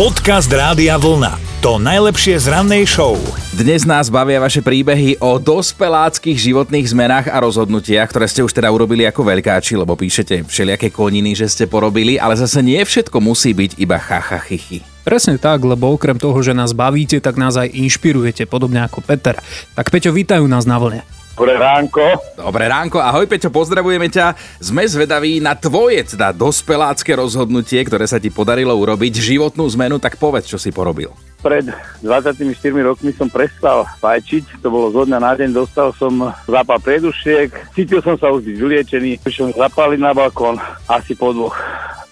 Podcast Rádia Vlna. To najlepšie z rannej show. Dnes nás bavia vaše príbehy o dospeláckých životných zmenách a rozhodnutiach, ktoré ste už teda urobili ako veľkáči, lebo píšete všelijaké koniny, že ste porobili, ale zase nie všetko musí byť iba chachachichy. Presne tak, lebo okrem toho, že nás bavíte, tak nás aj inšpirujete, podobne ako Peter. Tak Peťo, vítajú nás na vlne. Dobré ránko. Dobré ránko, ahoj Peťo, pozdravujeme ťa. Sme zvedaví na tvoje teda dospelácké rozhodnutie, ktoré sa ti podarilo urobiť, životnú zmenu, tak povedz, čo si porobil. Pred 24 rokmi som prestal fajčiť, to bolo zo dňa na deň, dostal som zápal priedušiek, cítil som sa už byť vyliečený, prišiel zapáliť na balkón, asi po dvoch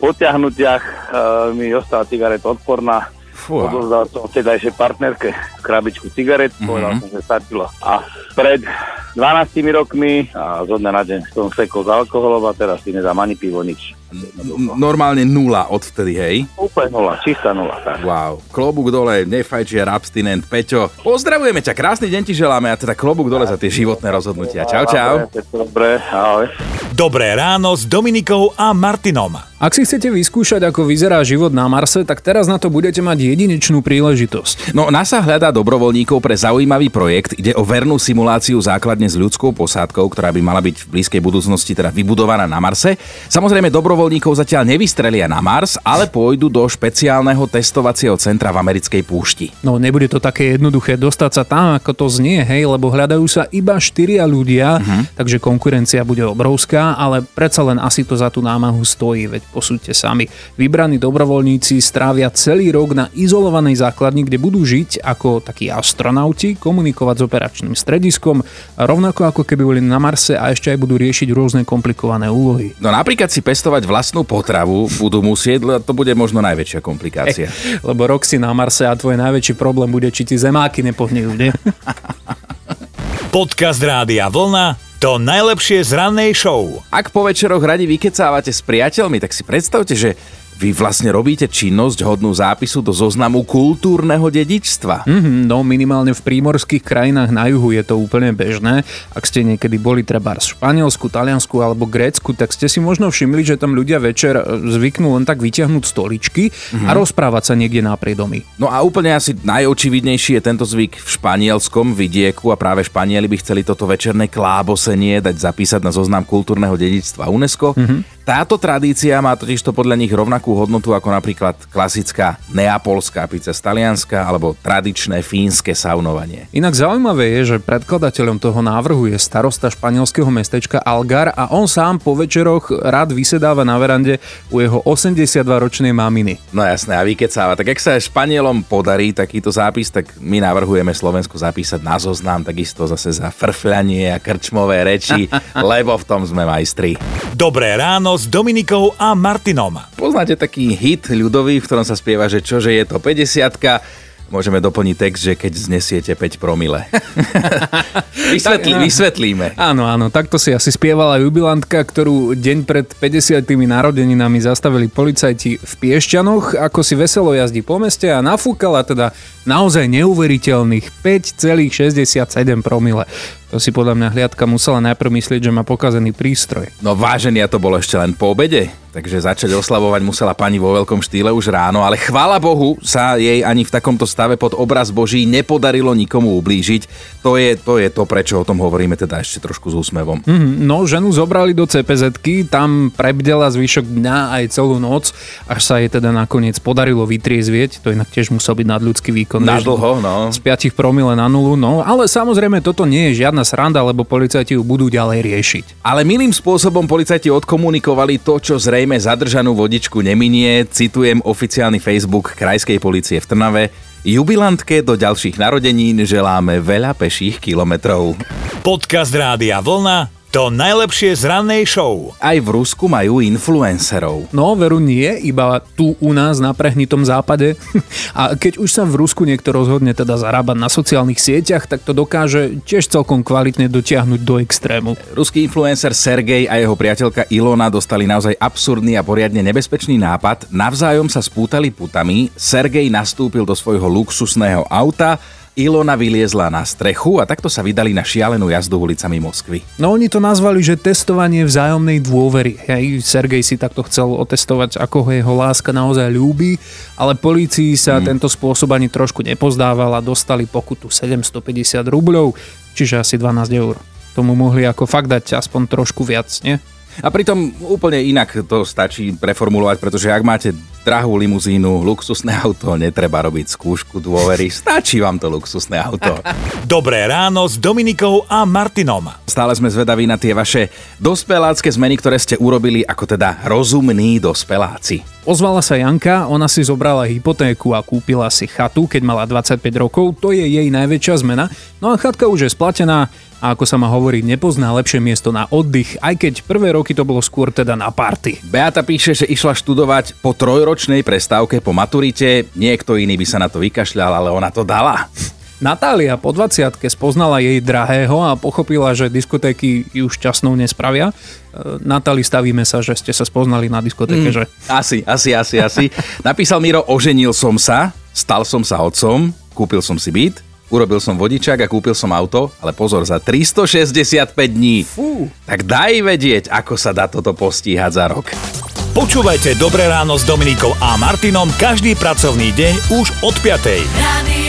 potiahnutiach e, mi ostala cigareta odporná, Fú. Odozdal som vtedajšej partnerke krabičku cigaret, mm-hmm. povedal som, že stačilo. A pred 12 rokmi a zo dňa na deň som sekol z alkoholom a teraz si nedám ani pivo, nič. Normálne nula odvtedy, hej? Úplne nula, čistá nula. Tak. Wow, klobúk dole, nefajčiar, abstinent, Peťo. Pozdravujeme ťa, krásny deň ti želáme a teda klobúk dole za tie životné rozhodnutia. Čau, čau. Dobre, ahoj. Dobré ráno s Dominikou a Martinom. Ak si chcete vyskúšať, ako vyzerá život na Marse, tak teraz na to budete mať jedinečnú príležitosť. No NASA hľadá dobrovoľníkov pre zaujímavý projekt. Ide o vernú simuláciu základne s ľudskou posádkou, ktorá by mala byť v blízkej budúcnosti teda vybudovaná na Marse. Samozrejme dobrovoľníkov zatiaľ nevystrelia na Mars, ale pôjdu do špeciálneho testovacieho centra v americkej púšti. No nebude to také jednoduché dostať sa tam, ako to znie, hej, lebo hľadajú sa iba štyria ľudia, uh-huh. takže konkurencia bude obrovská, ale predsa len asi to za tú námahu stojí, veď posúďte sami. Vybraní dobrovoľníci strávia celý rok na izolovanej základni, kde budú žiť ako takí astronauti, komunikovať s operačným strediskom, rovnako ako keby boli na Marse a ešte aj budú riešiť rôzne komplikované úlohy. No napríklad si pestovať vlastnú potravu budú musieť, lebo to bude možno najväčšia komplikácia. Lebo rok si na Marse a tvoj najväčší problém bude, či ti zemáky nepohnejú, nie? Podcast Rádia Vlna. To najlepšie z rannej show. Ak po večeroch radi vykecávate s priateľmi, tak si predstavte, že vy vlastne robíte činnosť hodnú zápisu do zoznamu kultúrneho dedičstva. Mm-hmm, no minimálne v prímorských krajinách na juhu je to úplne bežné. Ak ste niekedy boli treba v Španielsku, Taliansku alebo Grécku, tak ste si možno všimli, že tam ľudia večer e, zvyknú len tak vyťahnuť stoličky mm-hmm. a rozprávať sa niekde na priedomy. No a úplne asi najočividnejší je tento zvyk v španielskom vidieku a práve Španieli by chceli toto večerné klábosenie dať zapísať na zoznam kultúrneho dedičstva UNESCO. Mm-hmm. Táto tradícia má totiž to podľa nich rovnakú hodnotu ako napríklad klasická neapolská pizza z Talianska alebo tradičné fínske saunovanie. Inak zaujímavé je, že predkladateľom toho návrhu je starosta španielského mestečka Algar a on sám po večeroch rád vysedáva na verande u jeho 82-ročnej maminy. No jasné, a vykecáva. Tak ak sa Španielom podarí takýto zápis, tak my navrhujeme Slovensku zapísať na zoznam takisto zase za frfľanie a krčmové reči, lebo v tom sme majstri. Dobré ráno s Dominikou a Martinom. Poznáte taký hit ľudový, v ktorom sa spieva, že čože je to 50 Môžeme doplniť text, že keď znesiete 5 promile. Vysvetlí, vysvetlíme. Áno, áno, takto si asi spievala jubilantka, ktorú deň pred 50 narodeninami zastavili policajti v Piešťanoch, ako si veselo jazdí po meste a nafúkala teda naozaj neuveriteľných 5,67 promile. To si podľa mňa hliadka musela najprv myslieť, že má pokazený prístroj. No vážený, a to bolo ešte len po obede, takže začať oslavovať musela pani vo veľkom štýle už ráno, ale chvála Bohu sa jej ani v takomto stave pod obraz Boží nepodarilo nikomu ublížiť. To je to, je to prečo o tom hovoríme teda ešte trošku s úsmevom. Mm, no, ženu zobrali do cpz tam prebdela zvyšok dňa aj celú noc, až sa jej teda nakoniec podarilo vytriezvieť, to inak tiež musel byť nadľudský výkon. Na dlho, no. Z 5 promile na nulu, no, ale samozrejme toto nie je žiadna žiadna sranda, lebo policajti ju budú ďalej riešiť. Ale milým spôsobom policajti odkomunikovali to, čo zrejme zadržanú vodičku neminie. Citujem oficiálny Facebook Krajskej policie v Trnave. Jubilantke do ďalších narodenín želáme veľa peších kilometrov. Podcast Rádia Vlna to najlepšie z rannej show. Aj v Rusku majú influencerov. No, veru nie, iba tu u nás na prehnitom západe. A keď už sa v Rusku niekto rozhodne teda zarábať na sociálnych sieťach, tak to dokáže tiež celkom kvalitne dotiahnuť do extrému. Ruský influencer Sergej a jeho priateľka Ilona dostali naozaj absurdný a poriadne nebezpečný nápad. Navzájom sa spútali putami, Sergej nastúpil do svojho luxusného auta, Ilona vyliezla na strechu a takto sa vydali na šialenú jazdu ulicami Moskvy. No oni to nazvali, že testovanie vzájomnej dôvery. Hej, Sergej si takto chcel otestovať, ako ho jeho láska naozaj ľúbi, ale polícii sa hmm. tento spôsob ani trošku nepozdával a dostali pokutu 750 rubľov, čiže asi 12 eur. Tomu mohli ako fakt dať aspoň trošku viac, nie? A pritom úplne inak to stačí preformulovať, pretože ak máte drahú limuzínu, luxusné auto, netreba robiť skúšku dôvery, stačí vám to luxusné auto. Dobré ráno s Dominikou a Martinom. Stále sme zvedaví na tie vaše dospelácké zmeny, ktoré ste urobili ako teda rozumní dospeláci. Ozvala sa Janka, ona si zobrala hypotéku a kúpila si chatu, keď mala 25 rokov, to je jej najväčšia zmena. No a chatka už je splatená, a ako sa ma hovorí, nepozná lepšie miesto na oddych, aj keď prvé roky to bolo skôr teda na party. Beata píše, že išla študovať po trojročnej prestávke po maturite, niekto iný by sa na to vykašľal, ale ona to dala. Natália po 20 spoznala jej drahého a pochopila, že diskotéky ju šťastnou nespravia. E, Natáli, stavíme sa, že ste sa spoznali na diskotéke, mm, že? Asi, asi, asi, asi. Napísal Miro, oženil som sa, stal som sa otcom, kúpil som si byt, Urobil som vodičák a kúpil som auto, ale pozor, za 365 dní. Fú. Tak daj vedieť, ako sa dá toto postíhať za rok. Počúvajte Dobré ráno s Dominikou a Martinom každý pracovný deň už od 5. Radio